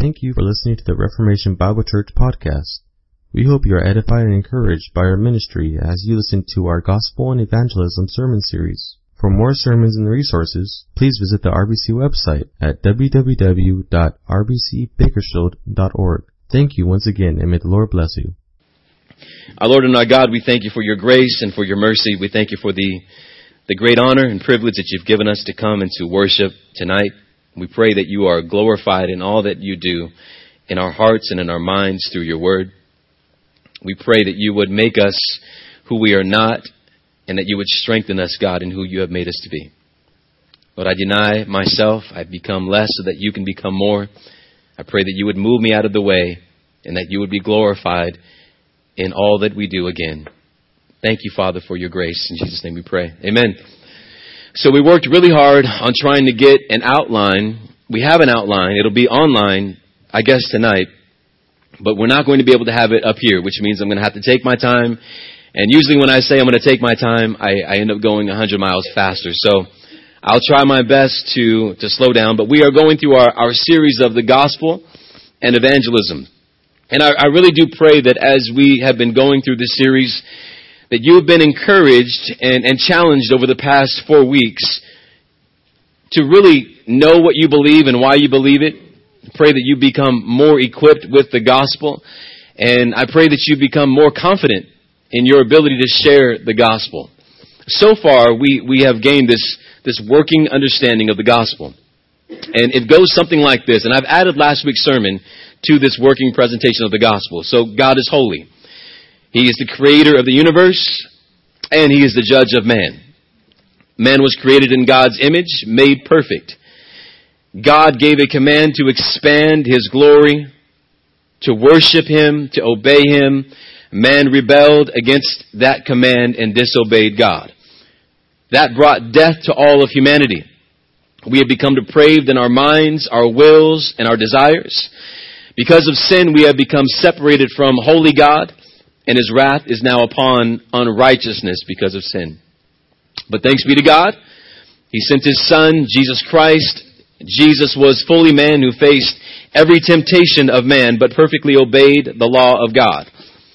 Thank you for listening to the Reformation Bible Church podcast. We hope you are edified and encouraged by our ministry as you listen to our Gospel and Evangelism sermon series. For more sermons and resources, please visit the RBC website at www.rbcbakersfield.org. Thank you once again and may the Lord bless you. Our Lord and our God, we thank you for your grace and for your mercy. We thank you for the, the great honor and privilege that you've given us to come and to worship tonight. We pray that you are glorified in all that you do in our hearts and in our minds through your word. We pray that you would make us who we are not and that you would strengthen us, God, in who you have made us to be. Lord, I deny myself. I become less so that you can become more. I pray that you would move me out of the way and that you would be glorified in all that we do again. Thank you, Father, for your grace. In Jesus' name we pray. Amen. So we worked really hard on trying to get an outline. We have an outline. It'll be online, I guess, tonight. But we're not going to be able to have it up here, which means I'm going to have to take my time. And usually when I say I'm going to take my time, I, I end up going 100 miles faster. So I'll try my best to, to slow down. But we are going through our, our series of the gospel and evangelism. And I, I really do pray that as we have been going through this series, that you have been encouraged and, and challenged over the past four weeks to really know what you believe and why you believe it. Pray that you become more equipped with the gospel. And I pray that you become more confident in your ability to share the gospel. So far, we, we have gained this, this working understanding of the gospel. And it goes something like this. And I've added last week's sermon to this working presentation of the gospel. So God is holy. He is the creator of the universe and he is the judge of man. Man was created in God's image, made perfect. God gave a command to expand his glory, to worship him, to obey him. Man rebelled against that command and disobeyed God. That brought death to all of humanity. We have become depraved in our minds, our wills, and our desires. Because of sin, we have become separated from holy God and his wrath is now upon unrighteousness because of sin. But thanks be to God, he sent his son, Jesus Christ. Jesus was fully man who faced every temptation of man, but perfectly obeyed the law of God.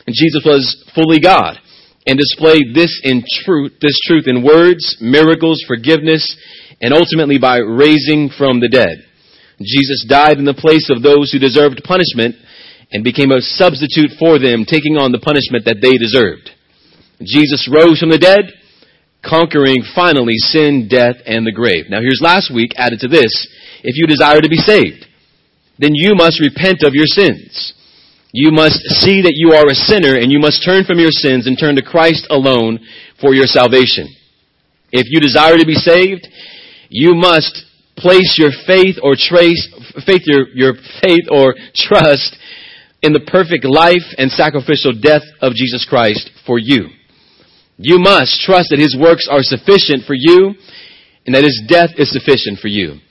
And Jesus was fully God and displayed this in truth, this truth in words, miracles, forgiveness, and ultimately by raising from the dead. Jesus died in the place of those who deserved punishment and became a substitute for them, taking on the punishment that they deserved. Jesus rose from the dead, conquering finally sin, death, and the grave. Now here's last week added to this. If you desire to be saved, then you must repent of your sins. You must see that you are a sinner and you must turn from your sins and turn to Christ alone for your salvation. If you desire to be saved, you must place your faith or trace, faith, your, your faith or trust in the perfect life and sacrificial death of Jesus Christ for you. You must trust that His works are sufficient for you and that His death is sufficient for you.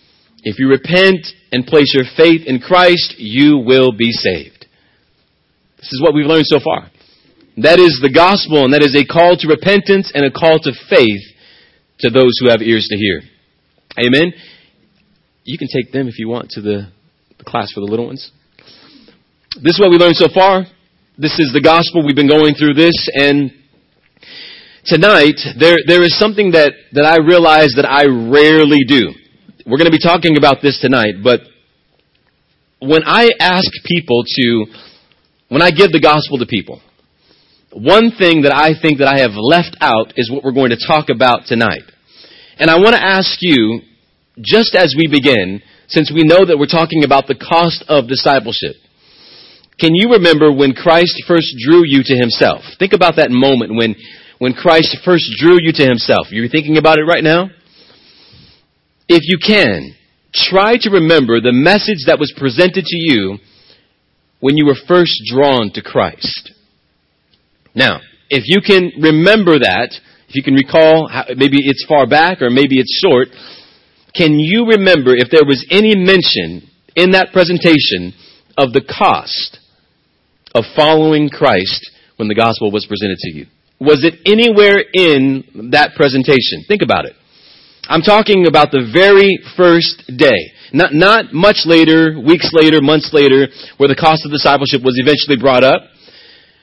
If you repent and place your faith in Christ, you will be saved. This is what we've learned so far. That is the gospel and that is a call to repentance and a call to faith to those who have ears to hear. Amen. You can take them if you want to the, the class for the little ones. This is what we learned so far. This is the gospel. We've been going through this and tonight there, there is something that, that I realize that I rarely do. We're going to be talking about this tonight, but when I ask people to, when I give the gospel to people, one thing that I think that I have left out is what we're going to talk about tonight. And I want to ask you, just as we begin, since we know that we're talking about the cost of discipleship, can you remember when Christ first drew you to himself? Think about that moment when, when Christ first drew you to himself. You're thinking about it right now? If you can, try to remember the message that was presented to you when you were first drawn to Christ. Now, if you can remember that, if you can recall, how, maybe it's far back or maybe it's short, can you remember if there was any mention in that presentation of the cost of following Christ when the gospel was presented to you? Was it anywhere in that presentation? Think about it. I'm talking about the very first day. Not, not much later, weeks later, months later, where the cost of discipleship was eventually brought up.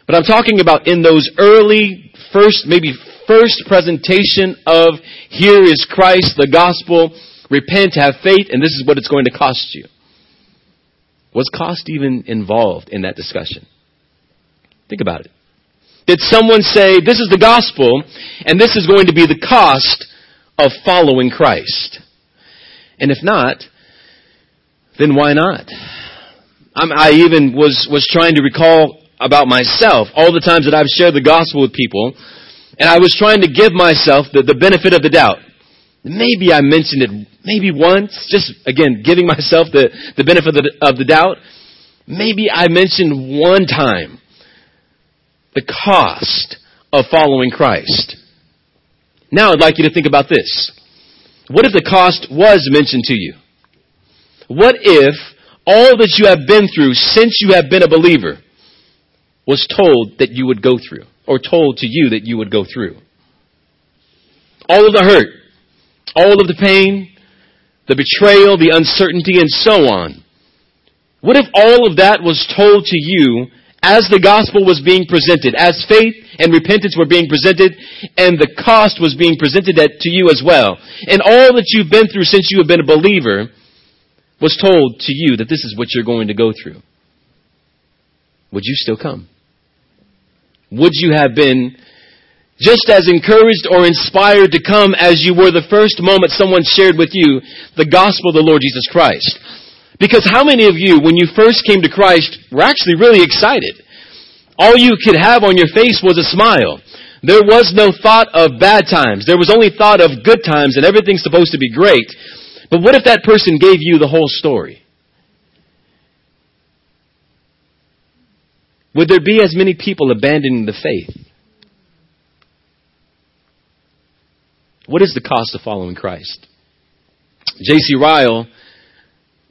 But I'm talking about in those early, first, maybe first presentation of here is Christ, the gospel, repent, have faith, and this is what it's going to cost you. Was cost even involved in that discussion? Think about it. Did someone say, this is the gospel, and this is going to be the cost of following Christ? And if not, then why not? I'm, i even was, was trying to recall about myself all the times that I've shared the gospel with people, and I was trying to give myself the, the benefit of the doubt. Maybe I mentioned it maybe once, just again, giving myself the, the benefit of the, of the doubt. Maybe I mentioned one time the cost of following Christ. Now I'd like you to think about this. What if the cost was mentioned to you? What if all that you have been through since you have been a believer was told that you would go through, or told to you that you would go through? All of the hurt, all of the pain, the betrayal, the uncertainty, and so on. What if all of that was told to you as the gospel was being presented, as faith and repentance were being presented, and the cost was being presented to you as well. And all that you've been through since you have been a believer was told to you that this is what you're going to go through. Would you still come? Would you have been just as encouraged or inspired to come as you were the first moment someone shared with you the gospel of the Lord Jesus Christ? Because how many of you, when you first came to Christ, were actually really excited? All you could have on your face was a smile. There was no thought of bad times. There was only thought of good times and everything's supposed to be great. But what if that person gave you the whole story? Would there be as many people abandoning the faith? What is the cost of following Christ? J.C. Ryle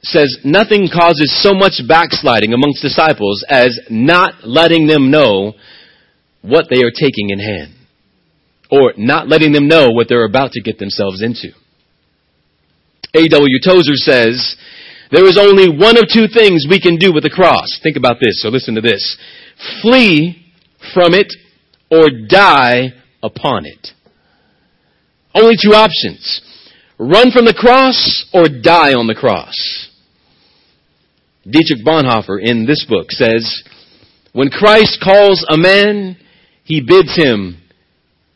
says nothing causes so much backsliding amongst disciples as not letting them know what they are taking in hand or not letting them know what they're about to get themselves into. A.W. Tozer says, there is only one of two things we can do with the cross. Think about this, so listen to this. Flee from it or die upon it. Only two options. Run from the cross or die on the cross. Dietrich Bonhoeffer in this book says, when Christ calls a man, he bids him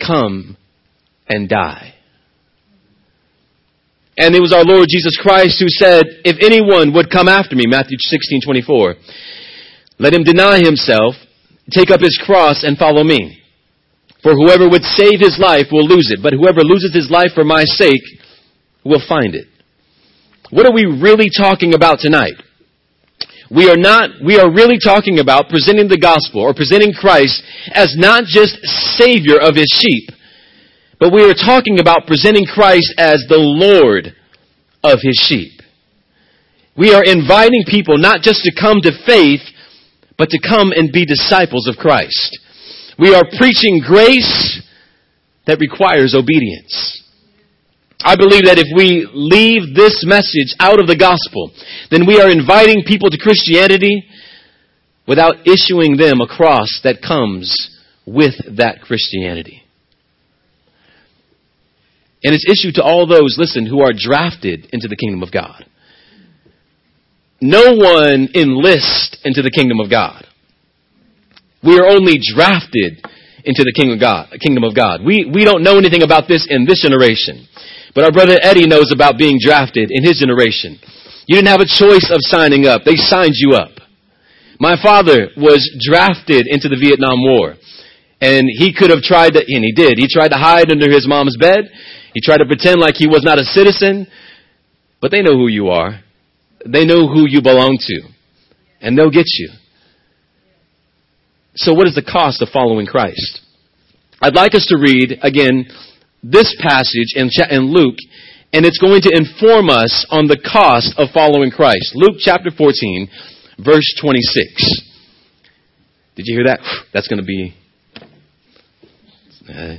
come and die. And it was our Lord Jesus Christ who said, if anyone would come after me, Matthew 16, 24, let him deny himself, take up his cross and follow me. For whoever would save his life will lose it, but whoever loses his life for my sake will find it. What are we really talking about tonight? We are not, we are really talking about presenting the gospel or presenting Christ as not just savior of his sheep, but we are talking about presenting Christ as the Lord of his sheep. We are inviting people not just to come to faith, but to come and be disciples of Christ. We are preaching grace that requires obedience. I believe that if we leave this message out of the gospel, then we are inviting people to Christianity without issuing them a cross that comes with that Christianity. And it's issued to all those, listen, who are drafted into the kingdom of God. No one enlists into the kingdom of God. We are only drafted into the kingdom of God. Kingdom of God. We, we don't know anything about this in this generation. But our brother Eddie knows about being drafted in his generation. You didn't have a choice of signing up. They signed you up. My father was drafted into the Vietnam War. And he could have tried to, and he did. He tried to hide under his mom's bed. He tried to pretend like he was not a citizen. But they know who you are. They know who you belong to. And they'll get you. So what is the cost of following Christ? I'd like us to read, again, this passage in, in Luke, and it's going to inform us on the cost of following Christ. Luke chapter 14, verse 26. Did you hear that? That's going to be. Uh,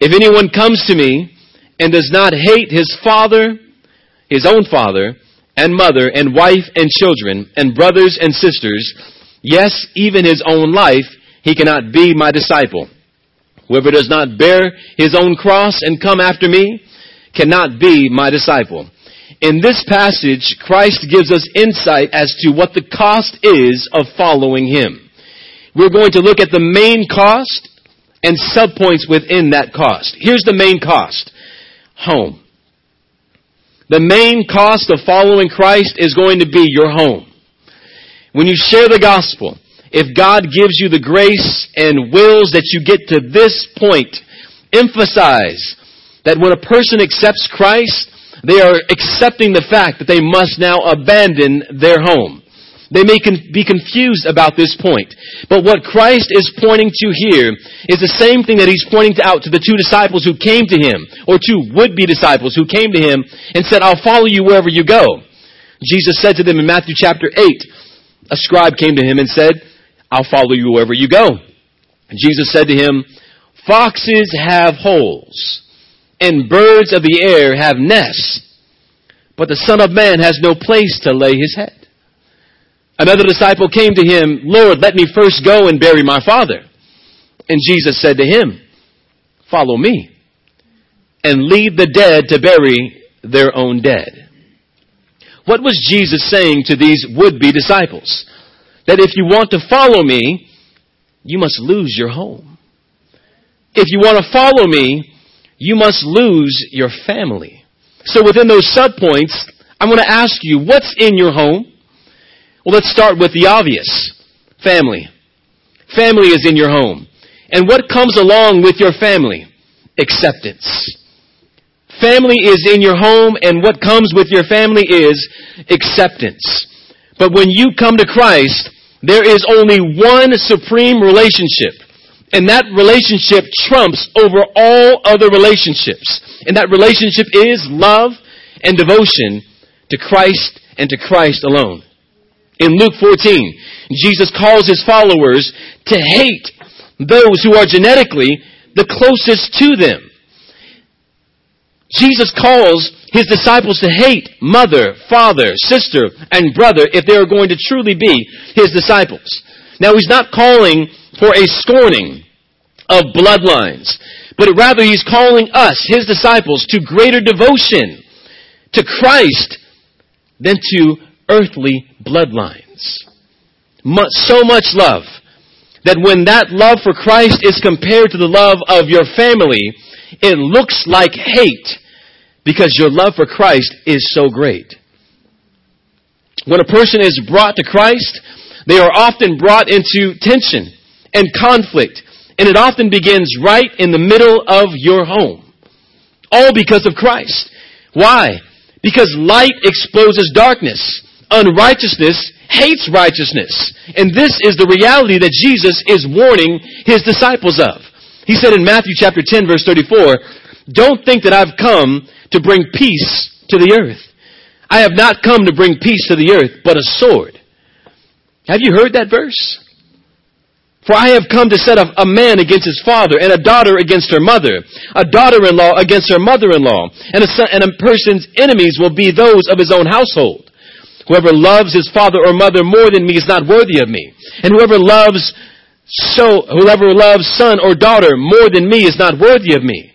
if anyone comes to me and does not hate his father, his own father and mother and wife and children and brothers and sisters, yes, even his own life, he cannot be my disciple. Whoever does not bear his own cross and come after me cannot be my disciple. In this passage, Christ gives us insight as to what the cost is of following him. We're going to look at the main cost and subpoints within that cost. Here's the main cost. Home. The main cost of following Christ is going to be your home. When you share the gospel, if God gives you the grace and wills that you get to this point, emphasize that when a person accepts Christ, they are accepting the fact that they must now abandon their home. They may con- be confused about this point. But what Christ is pointing to here is the same thing that he's pointing out to the two disciples who came to him, or two would-be disciples who came to him and said, I'll follow you wherever you go. Jesus said to them in Matthew chapter 8, a scribe came to him and said, I'll follow you wherever you go. And Jesus said to him, Foxes have holes, and birds of the air have nests, but the Son of Man has no place to lay his head. Another disciple came to him, Lord, let me first go and bury my father. And Jesus said to him, Follow me, and leave the dead to bury their own dead. What was Jesus saying to these would-be disciples? That if you want to follow me, you must lose your home. If you want to follow me, you must lose your family. So within those subpoints, I'm going to ask you, what's in your home? Well, let's start with the obvious. Family. Family is in your home. And what comes along with your family? Acceptance. Family is in your home and what comes with your family is acceptance. But when you come to Christ, there is only one supreme relationship. And that relationship trumps over all other relationships. And that relationship is love and devotion to Christ and to Christ alone. In Luke 14, Jesus calls his followers to hate those who are genetically the closest to them. Jesus calls his disciples to hate mother, father, sister, and brother if they are going to truly be his disciples. Now he's not calling for a scorning of bloodlines, but rather he's calling us, his disciples, to greater devotion to Christ than to earthly bloodlines. So much love that when that love for Christ is compared to the love of your family, it looks like hate because your love for Christ is so great. When a person is brought to Christ, they are often brought into tension and conflict, and it often begins right in the middle of your home. All because of Christ. Why? Because light exposes darkness. Unrighteousness hates righteousness. And this is the reality that Jesus is warning his disciples of. He said in Matthew chapter 10 verse 34, don't think that I've come to bring peace to the earth. I have not come to bring peace to the earth, but a sword. Have you heard that verse? For I have come to set a, a man against his father, and a daughter against her mother, a daughter-in-law against her mother-in-law, and a, son, and a person's enemies will be those of his own household. Whoever loves his father or mother more than me is not worthy of me. And whoever loves so, whoever loves son or daughter more than me is not worthy of me.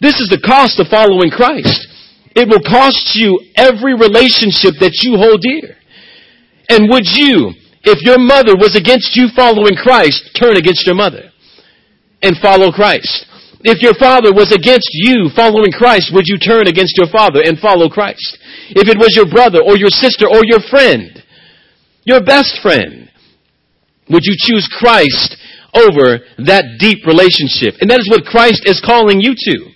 This is the cost of following Christ. It will cost you every relationship that you hold dear. And would you, if your mother was against you following Christ, turn against your mother and follow Christ? If your father was against you following Christ, would you turn against your father and follow Christ? If it was your brother or your sister or your friend, your best friend, would you choose Christ over that deep relationship? And that is what Christ is calling you to.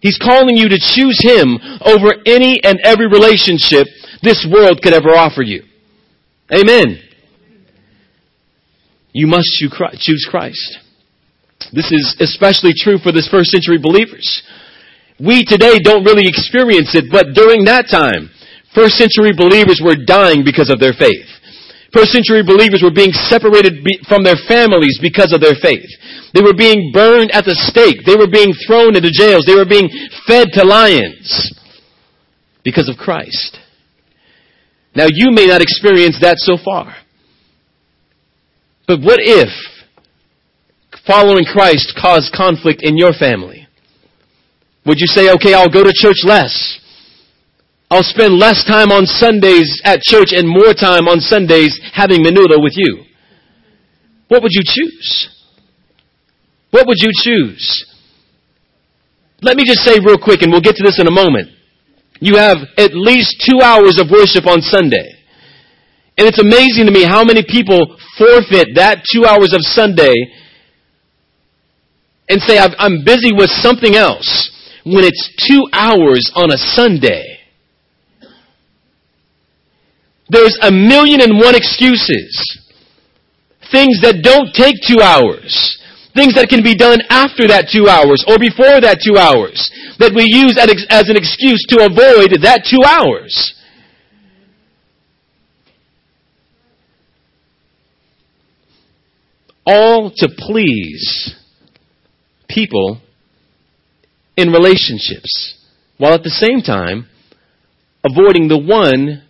He's calling you to choose Him over any and every relationship this world could ever offer you. Amen. You must choose Christ. This is especially true for this first century believers. We today don't really experience it, but during that time, first century believers were dying because of their faith. First century believers were being separated from their families because of their faith. They were being burned at the stake. They were being thrown into jails. They were being fed to lions. because of Christ. Now you may not experience that so far. But what if following Christ cause conflict in your family? Would you say, okay, I'll go to church less. I'll spend less time on Sundays at church and more time on Sundays having menudo with you. What would you choose? What would you choose? Let me just say real quick, and we'll get to this in a moment. You have at least two hours of worship on Sunday. And it's amazing to me how many people forfeit that two hours of Sunday and say, I'm busy with something else when it's two hours on a Sunday. There's a million and one excuses. Things that don't take two hours. Things that can be done after that two hours or before that two hours that we use as an excuse to avoid that two hours. All to please people in relationships while at the same time avoiding the one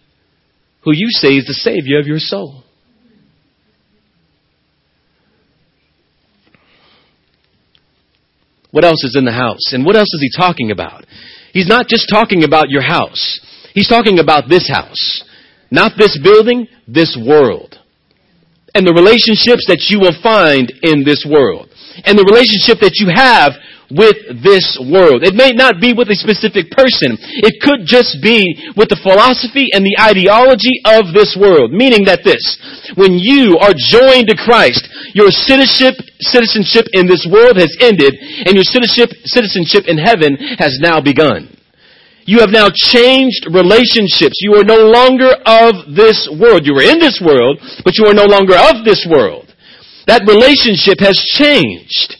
who you say is the Savior of your soul. What else is in the house? And what else is he talking about? He's not just talking about your house. He's talking about this house. Not this building, this world. And the relationships that you will find in this world. And the relationship that you have with this world. It may not be with a specific person. It could just be with the philosophy and the ideology of this world. Meaning that this, when you are joined to Christ, your citizenship, citizenship in this world has ended and your citizenship, citizenship in heaven has now begun. You have now changed relationships. You are no longer of this world. You were in this world, but you are no longer of this world. That relationship has changed.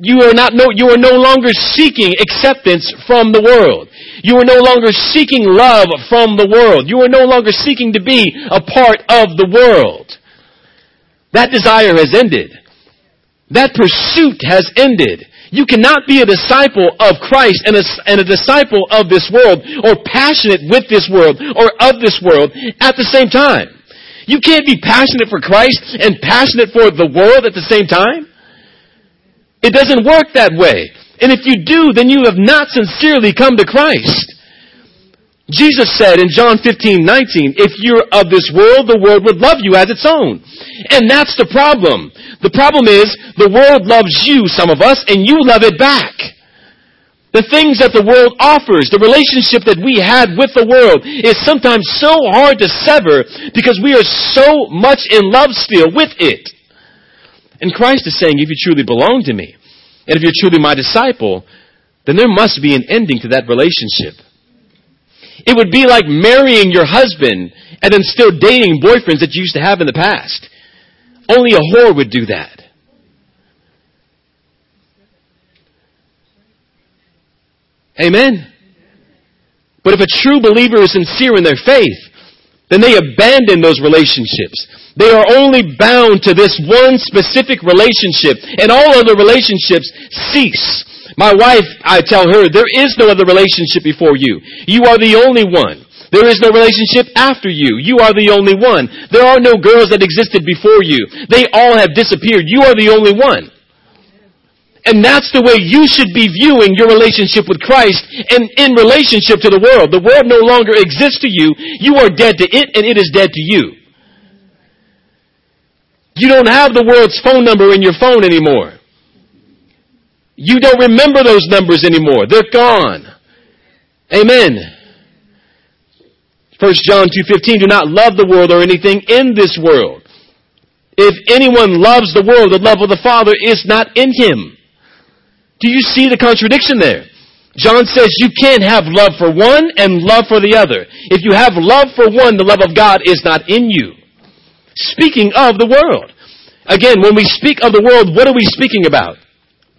You are not no, you are no longer seeking acceptance from the world. You are no longer seeking love from the world. You are no longer seeking to be a part of the world. That desire has ended. That pursuit has ended. You cannot be a disciple of Christ and a, and a disciple of this world or passionate with this world or of this world at the same time. You can't be passionate for Christ and passionate for the world at the same time. It doesn't work that way. And if you do, then you have not sincerely come to Christ. Jesus said in John 15, 19, if you're of this world, the world would love you as its own. And that's the problem. The problem is, the world loves you, some of us, and you love it back. The things that the world offers, the relationship that we had with the world is sometimes so hard to sever because we are so much in love still with it. And Christ is saying, if you truly belong to me, and if you're truly my disciple, then there must be an ending to that relationship. It would be like marrying your husband and then still dating boyfriends that you used to have in the past. Only a whore would do that. Amen. But if a true believer is sincere in their faith, then they abandon those relationships. They are only bound to this one specific relationship, and all other relationships cease. My wife, I tell her, there is no other relationship before you. You are the only one. There is no relationship after you. You are the only one. There are no girls that existed before you. They all have disappeared. You are the only one. And that's the way you should be viewing your relationship with Christ and in relationship to the world. The world no longer exists to you. You are dead to it and it is dead to you. You don't have the world's phone number in your phone anymore. You don't remember those numbers anymore. They're gone. Amen. 1 John 2.15, do not love the world or anything in this world. If anyone loves the world, the love of the Father is not in him. Do you see the contradiction there? John says you can't have love for one and love for the other. If you have love for one, the love of God is not in you. Speaking of the world. Again, when we speak of the world, what are we speaking about?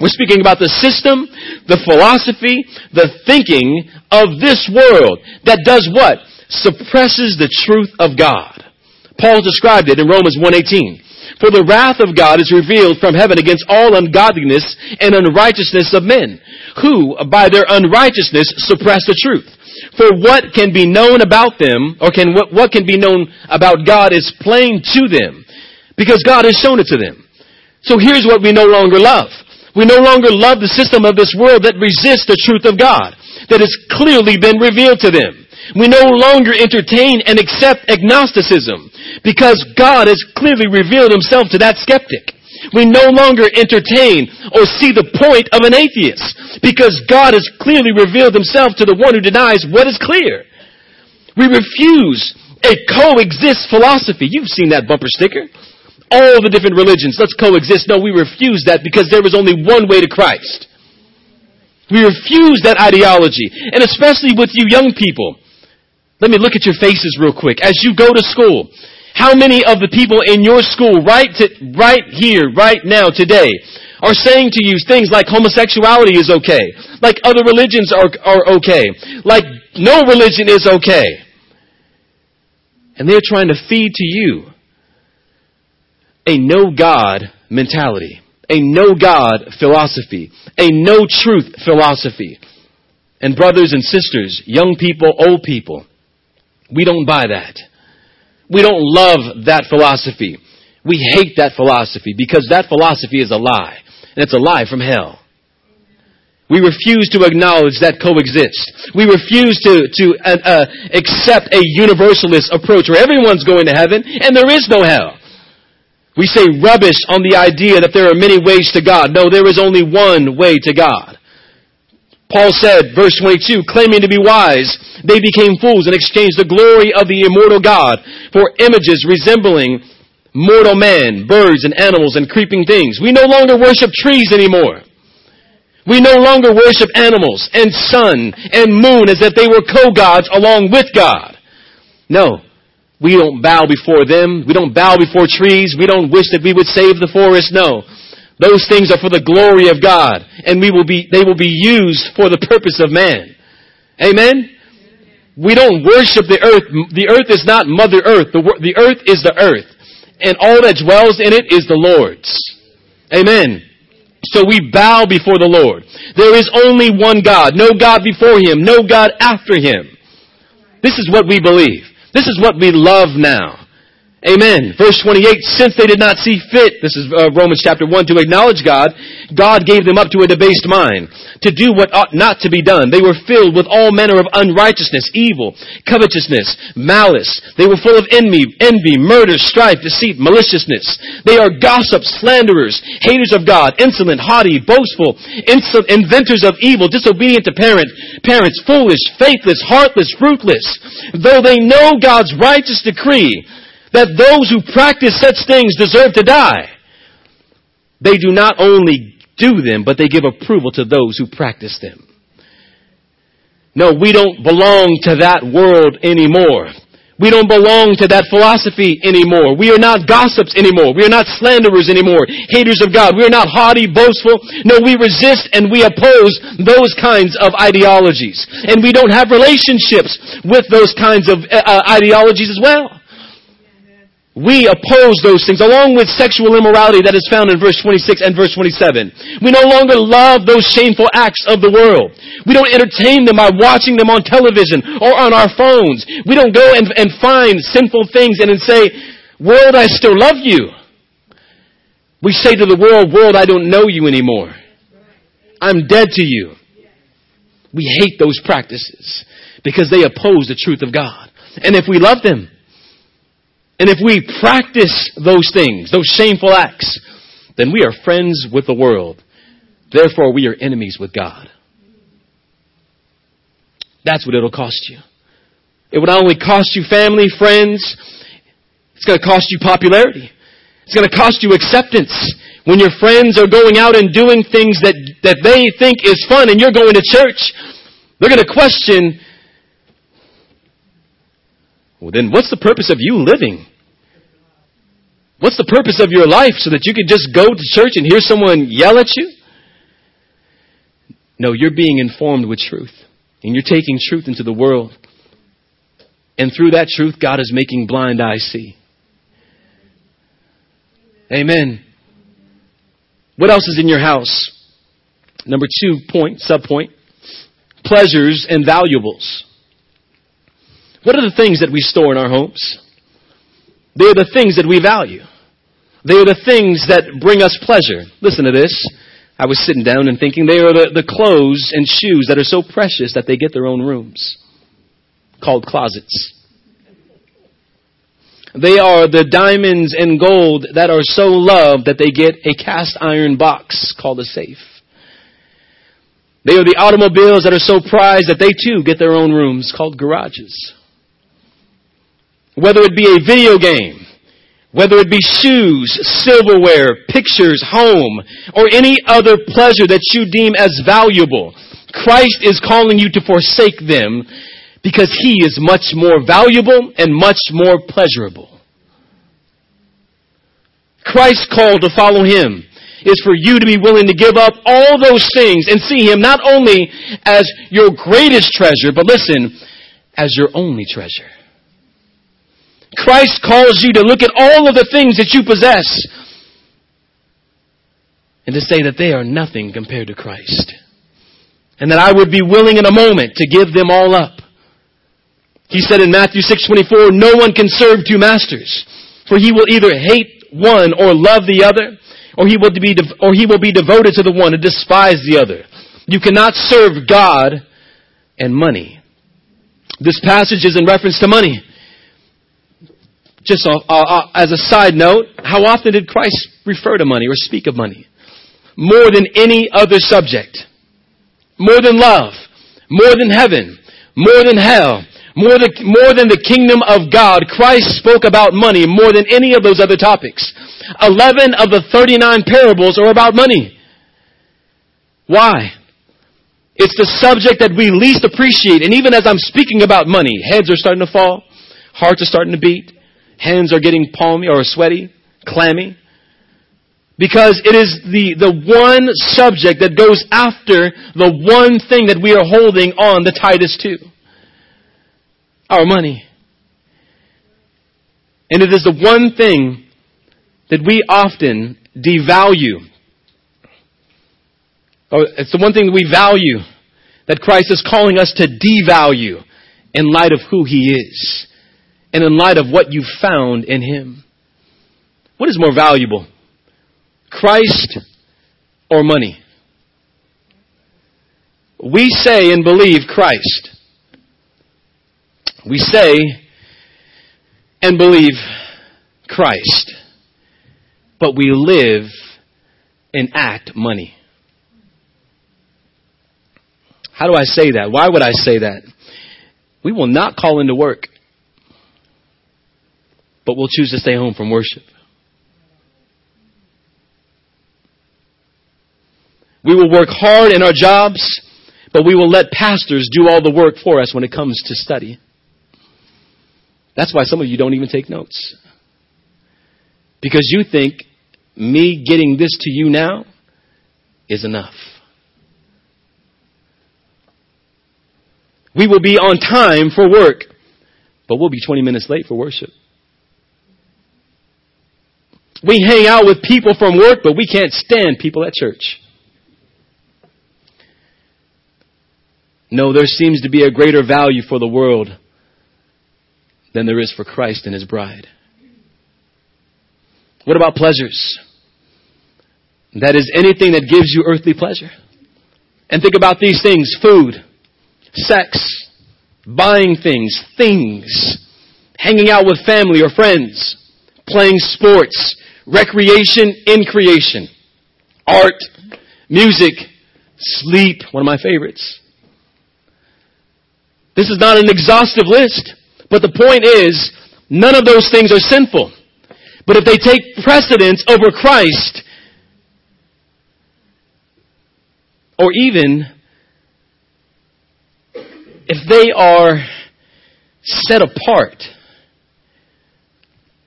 We're speaking about the system, the philosophy, the thinking of this world that does what? Suppresses the truth of God. Paul described it in Romans 1:18. For the wrath of God is revealed from heaven against all ungodliness and unrighteousness of men, who by their unrighteousness suppress the truth. For what can be known about them, or can what, what can be known about God is plain to them, because God has shown it to them. So here's what we no longer love. We no longer love the system of this world that resists the truth of God, that has clearly been revealed to them. We no longer entertain and accept agnosticism, because God has clearly revealed himself to that skeptic. We no longer entertain or see the point of an atheist because God has clearly revealed himself to the one who denies what is clear. We refuse a coexist philosophy. You've seen that bumper sticker. All the different religions, let's coexist. No, we refuse that because there is only one way to Christ. We refuse that ideology. And especially with you young people. Let me look at your faces real quick. As you go to school, how many of the people in your school right to, right here, right now, today, are saying to you things like homosexuality is okay, like other religions are, are okay, like no religion is okay. And they're trying to feed to you a no God mentality, a no God philosophy, a no truth philosophy. And brothers and sisters, young people, old people, we don't buy that. We don't love that philosophy. We hate that philosophy because that philosophy is a lie. And it's a lie from hell. We refuse to acknowledge that coexist. We refuse to, to uh, uh, accept a universalist approach where everyone's going to heaven and there is no hell. We say rubbish on the idea that there are many ways to God. No, there is only one way to God. Paul said, verse 22, claiming to be wise, they became fools and exchanged the glory of the immortal God for images resembling mortal man, birds and animals and creeping things. We no longer worship trees anymore. We no longer worship animals and sun and moon as if they were co-gods along with God. No. We don't bow before them. We don't bow before trees. We don't wish that we would save the forest. No. Those things are for the glory of God, and we will be, they will be used for the purpose of man. Amen? We don't worship the earth. The earth is not Mother Earth. The, the earth is the earth. And all that dwells in it is the Lord's. Amen. So we bow before the Lord. There is only one God. No God before Him. No God after Him. This is what we believe. This is what we love now. Amen. Verse 28, since they did not see fit, this is uh, Romans chapter 1, to acknowledge God, God gave them up to a debased mind, to do what ought not to be done. They were filled with all manner of unrighteousness, evil, covetousness, malice. They were full of envy, envy, murder, strife, deceit, maliciousness. They are gossips, slanderers, haters of God, insolent, haughty, boastful, inventors of evil, disobedient to parent, parents, foolish, faithless, heartless, fruitless. Though they know God's righteous decree, that those who practice such things deserve to die. They do not only do them, but they give approval to those who practice them. No, we don't belong to that world anymore. We don't belong to that philosophy anymore. We are not gossips anymore. We are not slanderers anymore. Haters of God. We are not haughty, boastful. No, we resist and we oppose those kinds of ideologies. And we don't have relationships with those kinds of uh, ideologies as well. We oppose those things along with sexual immorality that is found in verse 26 and verse 27. We no longer love those shameful acts of the world. We don't entertain them by watching them on television or on our phones. We don't go and, and find sinful things and then say, world, I still love you. We say to the world, world, I don't know you anymore. I'm dead to you. We hate those practices because they oppose the truth of God. And if we love them, and if we practice those things, those shameful acts, then we are friends with the world. Therefore, we are enemies with God. That's what it'll cost you. It will not only cost you family, friends, it's going to cost you popularity. It's going to cost you acceptance. When your friends are going out and doing things that, that they think is fun and you're going to church, they're going to question, well then what's the purpose of you living? What's the purpose of your life so that you can just go to church and hear someone yell at you? No, you're being informed with truth. And you're taking truth into the world. And through that truth, God is making blind eyes see. Amen. What else is in your house? Number two point, sub point. Pleasures and valuables. What are the things that we store in our homes? They are the things that we value. They are the things that bring us pleasure. Listen to this. I was sitting down and thinking they are the, the clothes and shoes that are so precious that they get their own rooms called closets. They are the diamonds and gold that are so loved that they get a cast iron box called a safe. They are the automobiles that are so prized that they too get their own rooms called garages. Whether it be a video game, whether it be shoes, silverware, pictures, home, or any other pleasure that you deem as valuable, Christ is calling you to forsake them because He is much more valuable and much more pleasurable. Christ's call to follow Him is for you to be willing to give up all those things and see Him not only as your greatest treasure, but listen, as your only treasure. Christ calls you to look at all of the things that you possess and to say that they are nothing compared to Christ. And that I would be willing in a moment to give them all up. He said in Matthew 6:24, "No one can serve two masters, for he will either hate one or love the other, or he will be or he will be devoted to the one and despise the other. You cannot serve God and money." This passage is in reference to money. Just uh, uh, as a side note, how often did Christ refer to money or speak of money? More than any other subject. More than love. More than heaven. More than hell. More than, more than the kingdom of God, Christ spoke about money more than any of those other topics. Eleven of the 39 parables are about money. Why? It's the subject that we least appreciate. And even as I'm speaking about money, heads are starting to fall, hearts are starting to beat, hands are getting palmy or sweaty, clammy. Because it is the, the one subject that goes after the one thing that we are holding on the tightest to our money. And it is the one thing that we often devalue. Or it's the one thing that we value that Christ is calling us to devalue in light of who He is and in light of what you found in Him. What is more valuable? Christ or money? We say and believe Christ. We say and believe Christ, but we live and act money. How do I say that? Why would I say that? We will not call into work, but we'll choose to stay home from worship. We will work hard in our jobs, but we will let pastors do all the work for us when it comes to study. That's why some of you don't even take notes. Because you think me getting this to you now is enough. We will be on time for work, but we'll be 20 minutes late for worship. We hang out with people from work, but we can't stand people at church. No, there seems to be a greater value for the world than there is for Christ and His bride. What about pleasures? That is anything that gives you earthly pleasure. And think about these things food, sex, buying things, things, hanging out with family or friends, playing sports, recreation in creation, art, music, sleep, one of my favorites. This is not an exhaustive list. But the point is, none of those things are sinful. But if they take precedence over Christ, or even if they are set apart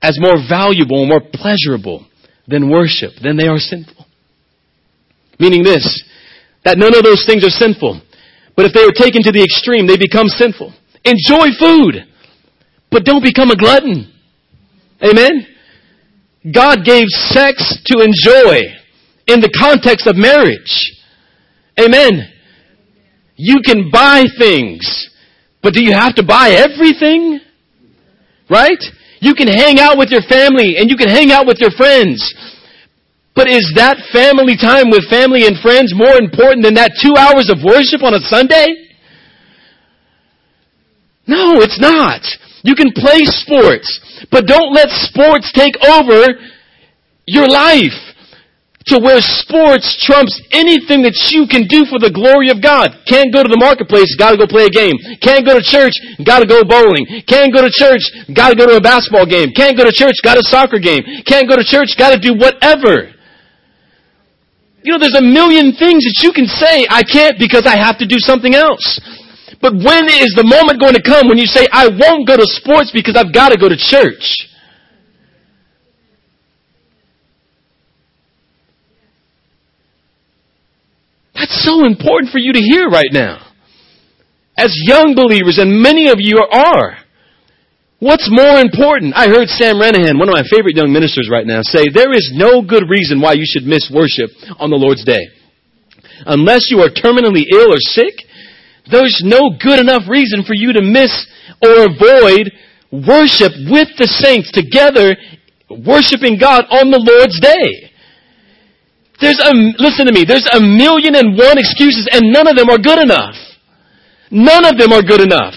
as more valuable and more pleasurable than worship, then they are sinful. Meaning this, that none of those things are sinful. But if they are taken to the extreme, they become sinful. Enjoy food. But don't become a glutton. Amen? God gave sex to enjoy in the context of marriage. Amen. You can buy things, But do you have to buy everything? Right? You can hang out with your family and you can hang out with your friends. But is that family time with family and friends more important than that two hours of worship on a Sunday? No, it's not. You can play sports, but don't let sports take over your life to where sports trumps anything that you can do for the glory of God. Can't go to the marketplace, gotta go play a game. Can't go to church, gotta go bowling. Can't go to church, gotta go to a basketball game. Can't go to church, got a soccer game. Can't go to church, gotta do whatever. You know, there's a million things that you can say, I can't because I have to do something else. But when is the moment going to come when you say, I won't go to sports because I've got to go to church? That's so important for you to hear right now. As young believers, and many of you are, what's more important? I heard Sam Ranahan, one of my favorite young ministers right now, say, there is no good reason why you should miss worship on the Lord's day. Unless you are terminally ill or sick, there's no good enough reason for you to miss or avoid worship with the saints together, worshiping God on the Lord's day. There's a, listen to me, there's a million and one excuses and none of them are good enough. None of them are good enough.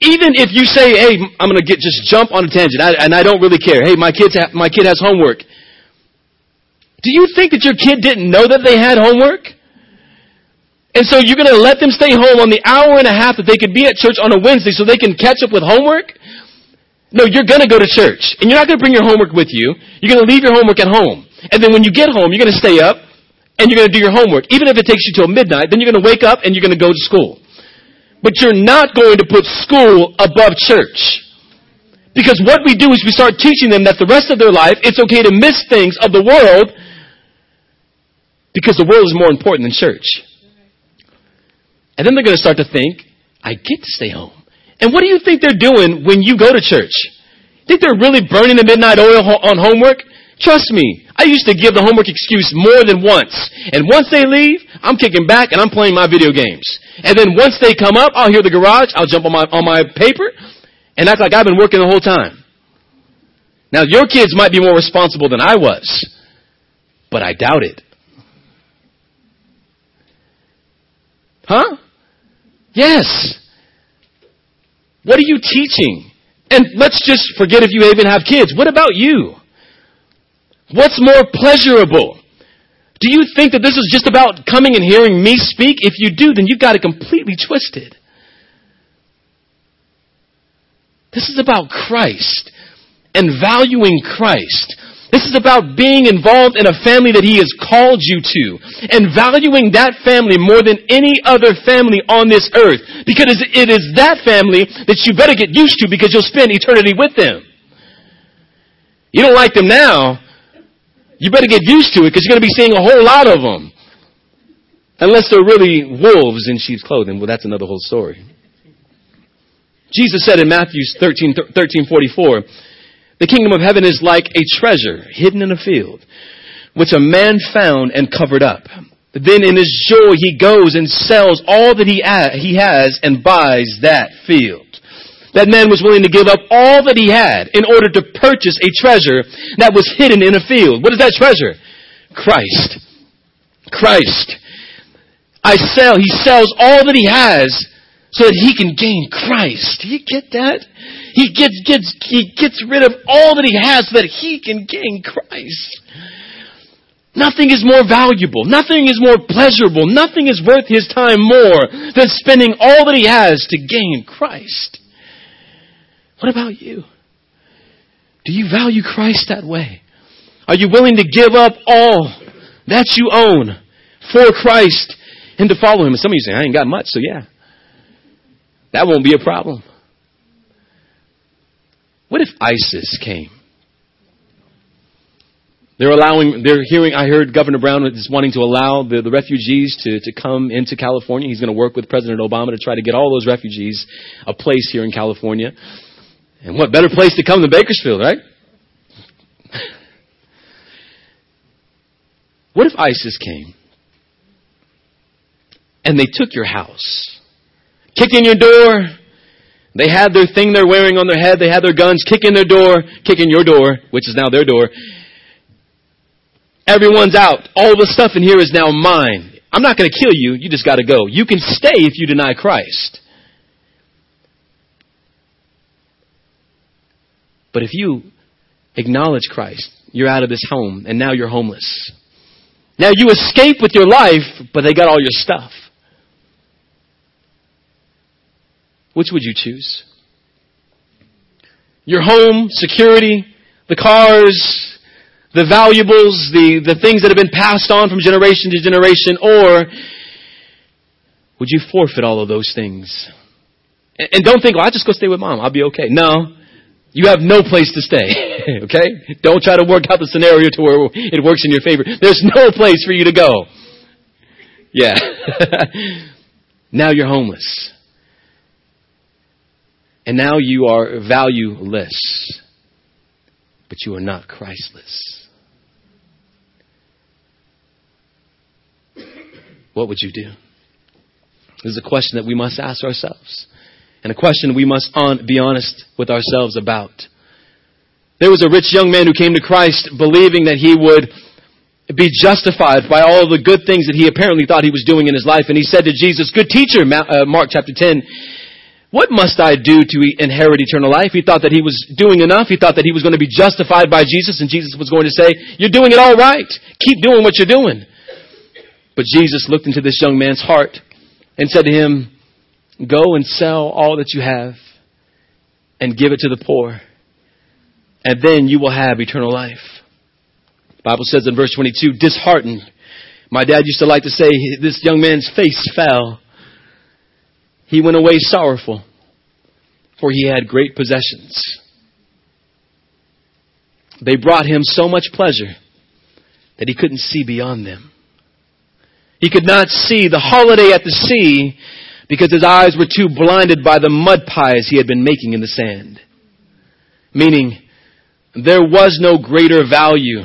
Even if you say, hey, I'm gonna get, just jump on a tangent, I, and I don't really care. Hey, my kids, ha- my kid has homework. Do you think that your kid didn't know that they had homework? And so you're gonna let them stay home on the hour and a half that they could be at church on a Wednesday so they can catch up with homework? No, you're gonna go to church. And you're not gonna bring your homework with you. You're gonna leave your homework at home. And then when you get home, you're going to stay up and you're going to do your homework. Even if it takes you till midnight, then you're going to wake up and you're going to go to school. But you're not going to put school above church. Because what we do is we start teaching them that the rest of their life, it's okay to miss things of the world because the world is more important than church. And then they're going to start to think, I get to stay home. And what do you think they're doing when you go to church? Think they're really burning the midnight oil on homework? Trust me, I used to give the homework excuse more than once. And once they leave, I'm kicking back and I'm playing my video games. And then once they come up, I'll hear the garage, I'll jump on my, on my paper and act like I've been working the whole time. Now your kids might be more responsible than I was, but I doubt it. Huh? Yes. What are you teaching? And let's just forget if you even have kids. What about you? What's more pleasurable? Do you think that this is just about coming and hearing me speak? If you do, then you've got it completely twisted. This is about Christ and valuing Christ. This is about being involved in a family that He has called you to and valuing that family more than any other family on this earth. Because it is that family that you better get used to because you'll spend eternity with them. You don't like them now, you better get used to it because you're going to be seeing a whole lot of them. Unless they're really wolves in sheep's clothing. Well, that's another whole story. Jesus said in Matthew 13, 13 44, the kingdom of heaven is like a treasure hidden in a field, which a man found and covered up. Then in his joy he goes and sells all that he, he has and buys that field. That man was willing to give up all that he had in order to purchase a treasure that was hidden in a field. What is that treasure? Christ. Christ. I sell, he sells all that he has so that he can gain Christ. Do you get that? He gets, gets, he gets rid of all that he has so that he can gain Christ. Nothing is more valuable. Nothing is more pleasurable. Nothing is worth his time more than spending all that he has to gain Christ. What about you? Do you value Christ that way? Are you willing to give up all that you own for Christ and to follow Him? And some of you say, I ain't got much, so yeah. That won't be a problem. What if ISIS came? They're allowing, they're hearing, I heard Governor Brown is wanting to allow the, the refugees to, to come into California. He's going to work with President Obama to try to get all those refugees a place here in California. And what better place to come than Bakersfield, right? what if ISIS came and they took your house, kicking your door. They had their thing they're wearing on their head. They had their guns kicking their door, kicking your door, which is now their door. Everyone's out. All the stuff in here is now mine. I'm not going to kill you. You just got to go. You can stay if you deny Christ. But if you acknowledge Christ, you're out of this home and now you're homeless. Now you escape with your life, but they got all your stuff. Which would you choose? Your home, security, the cars, the valuables, the, the things that have been passed on from generation to generation, or would you forfeit all of those things? And, and don't think, well, I'll just go stay with mom. I'll be okay. No. You have no place to stay. okay? Don't try to work out the scenario to where it works in your favor. There's no place for you to go. Yeah. now you're homeless. And now you are valueless. But you are not Christless. What would you do? This is a question that we must ask ourselves. And a question we must on, be honest with ourselves about. There was a rich young man who came to Christ believing that he would be justified by all the good things that he apparently thought he was doing in his life. And he said to Jesus, Good teacher, uh, Mark chapter 10, what must I do to inherit eternal life? He thought that he was doing enough. He thought that he was going to be justified by Jesus, and Jesus was going to say, You're doing it all right. Keep doing what you're doing. But Jesus looked into this young man's heart and said to him, Go and sell all that you have and give it to the poor, and then you will have eternal life. The Bible says in verse 22, disheartened. My dad used to like to say, this young man's face fell. He went away sorrowful, for he had great possessions. They brought him so much pleasure that he couldn't see beyond them. He could not see the holiday at the sea because his eyes were too blinded by the mud pies he had been making in the sand. Meaning, there was no greater value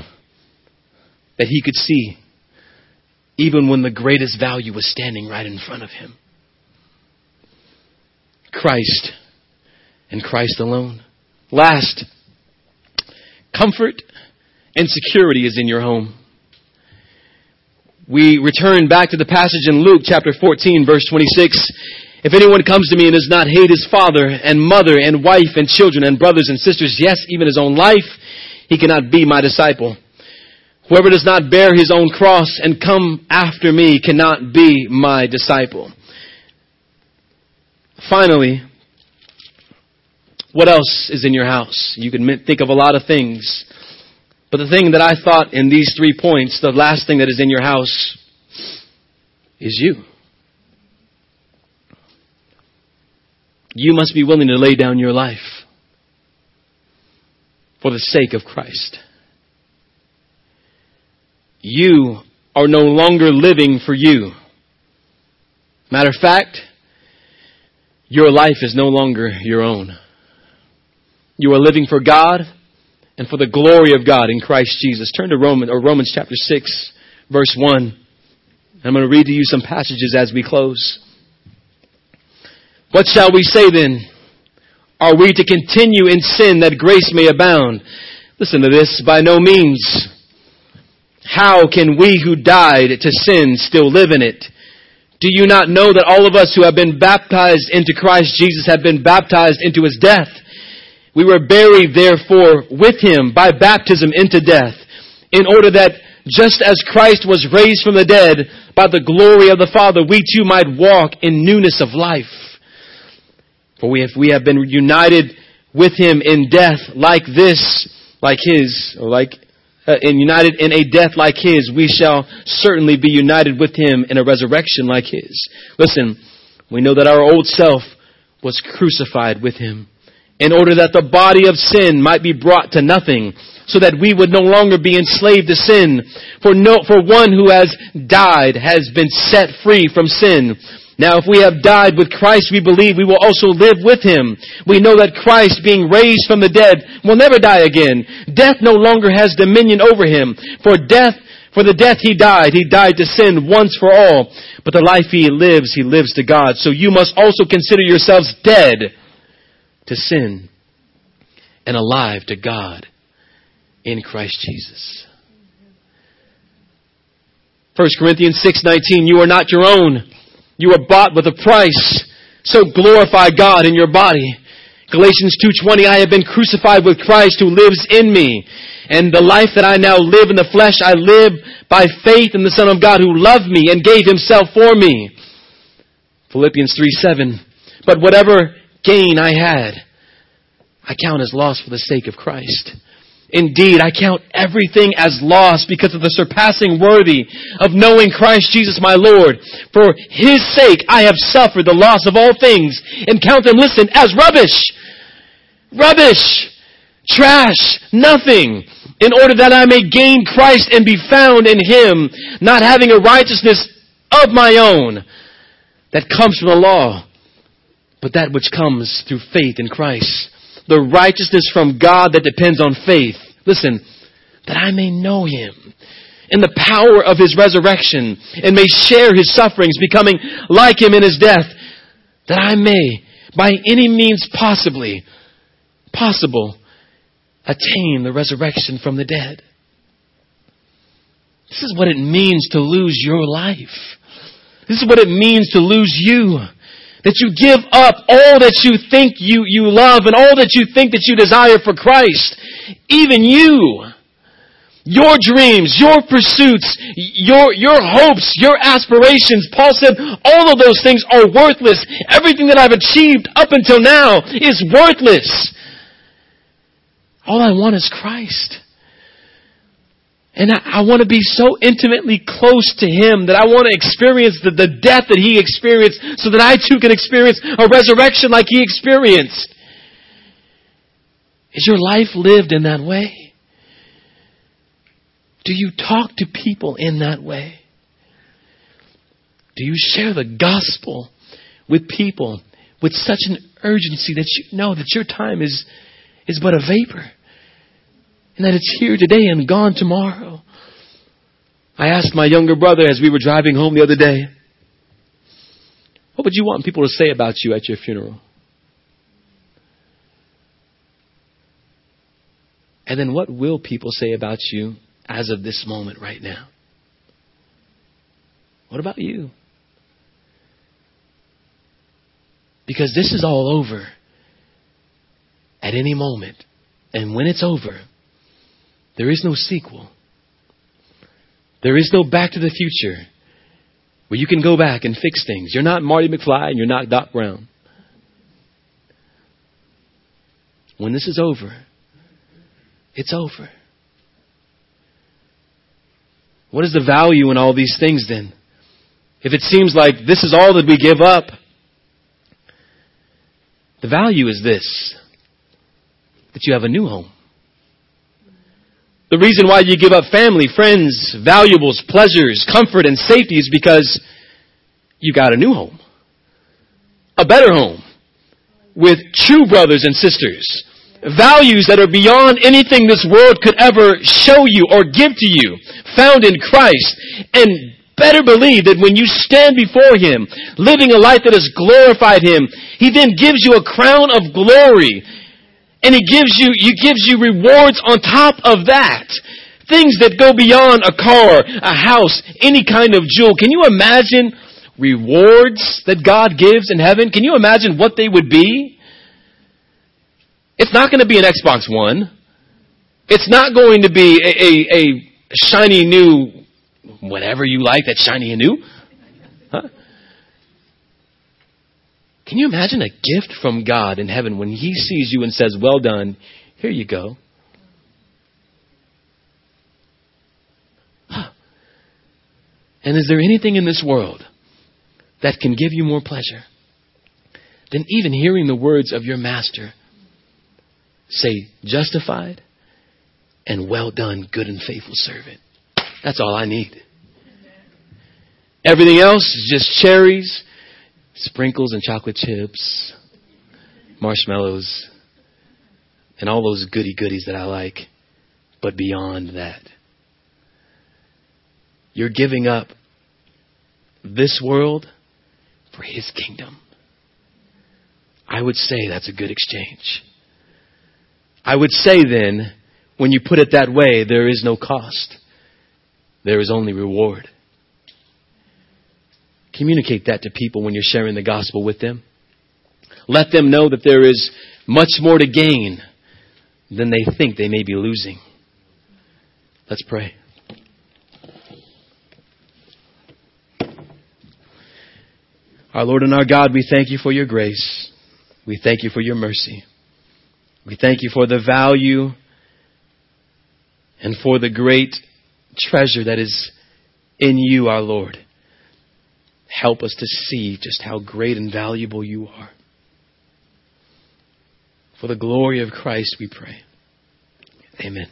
that he could see, even when the greatest value was standing right in front of him. Christ and Christ alone. Last, comfort and security is in your home we return back to the passage in Luke chapter 14 verse 26. If anyone comes to me and does not hate his father and mother and wife and children and brothers and sisters, yes, even his own life, he cannot be my disciple. Whoever does not bear his own cross and come after me cannot be my disciple. Finally, what else is in your house? You can think of a lot of things. But the thing that I thought in these three points, the last thing that is in your house is you. You must be willing to lay down your life for the sake of Christ. You are no longer living for you. Matter of fact, your life is no longer your own. You are living for God and for the glory of God in Christ Jesus. Turn to Romans or Romans chapter 6 verse 1. I'm going to read to you some passages as we close. What shall we say then? Are we to continue in sin that grace may abound? Listen to this. By no means. How can we who died to sin still live in it? Do you not know that all of us who have been baptized into Christ Jesus have been baptized into his death? We were buried therefore with him by baptism into death, in order that just as Christ was raised from the dead by the glory of the Father, we too might walk in newness of life. For we, if we have been united with him in death like this, like his, or like, uh, in united in a death like his, we shall certainly be united with him in a resurrection like his. Listen, we know that our old self was crucified with him in order that the body of sin might be brought to nothing, so that we would no longer be enslaved to sin. For no, for one who has died has been set free from sin. Now if we have died with Christ, we believe we will also live with Him. We know that Christ, being raised from the dead, will never die again. Death no longer has dominion over Him. For death For the death he died, he died to sin once for all. But the life he lives, he lives to God. So you must also consider yourselves dead to sin and alive to God in Christ Jesus. 1 Corinthians 6:19 You are not your own. You were bought with a price. So glorify God in your body. Galatians 2:20 I have been crucified with Christ who lives in me. And the life that I now live in the flesh I live by faith in the Son of God who loved me and gave himself for me. Philippians 3:7 But whatever gain I had I count as loss for the sake of Christ. Indeed, I count everything as loss because of the surpassing worthy of knowing Christ Jesus my Lord. For His sake I have suffered the loss of all things and count them, listen, as rubbish. Rubbish. Trash. Nothing. In order that I may gain Christ and be found in Him, not having a righteousness of my own that comes from the law, but that which comes through faith in Christ the righteousness from God that depends on faith. Listen, that I may know him in the power of his resurrection and may share his sufferings, becoming like him in his death, that I may, by any means possibly, possible, attain the resurrection from the dead. This is what it means to lose your life. This is what it means to lose you. That you give up all that you think you, you love and all that you think that you desire for Christ. Even you. Your dreams, your pursuits, your, your hopes, your aspirations. Paul said all of those things are worthless. Everything that I've achieved up until now is worthless. All I want is Christ. And I, I, want to be so intimately close to Him that I want to experience the, the death that He experienced so that I too can experience a resurrection like He experienced. Is your life lived in that way? Do you talk to people in that way? Do you share the gospel with people with such an urgency that you know that your time is, is but a vapor? and that it's here today and gone tomorrow. I asked my younger brother as we were driving home the other day, what would you want people to say about you at your funeral? And then what will people say about you as of this moment right now? What about you? Because this is all over at any moment. And when it's over, there is no sequel. There is no back to the future where you can go back and fix things. You're not Marty McFly and you're not Doc Brown. When this is over, it's over. What is the value in all these things then? If it seems like this is all that we give up, the value is this that you have a new home. The reason why you give up family, friends, valuables, pleasures, comfort, and safety is because you got a new home. A better home. With true brothers and sisters. Values that are beyond anything this world could ever show you or give to you. Found in Christ. And better believe that when you stand before Him, living a life that has glorified Him, He then gives you a crown of glory and he gives you, he gives you rewards on top of that. Things that go beyond a car, a house, any kind of jewel. Can you imagine rewards that God gives in heaven? Can you imagine what they would be? It's not going to be an Xbox One. It's not going to be a, a, a shiny new, whatever you like that's shiny and new. Huh? Can you imagine a gift from God in heaven when He sees you and says, Well done, here you go? And is there anything in this world that can give you more pleasure than even hearing the words of your master say, Justified and well done, good and faithful servant? That's all I need. Everything else is just cherries sprinkles and chocolate chips, marshmallows, and all those goody goodies that I like, but beyond that. You're giving up this world for His kingdom. I would say that's a good exchange. I would say then, when you put it that way, there is no cost. There is only reward. Communicate that to people when you're sharing the gospel with them. Let them know that there is much more to gain than they think they may be losing. Let's pray. Our Lord and our God, we thank you for your grace. We thank you for your mercy. We thank you for the value and for the great treasure that is in you, our Lord. Help us to see just how great and valuable you are. For the glory of Christ, we pray. Amen.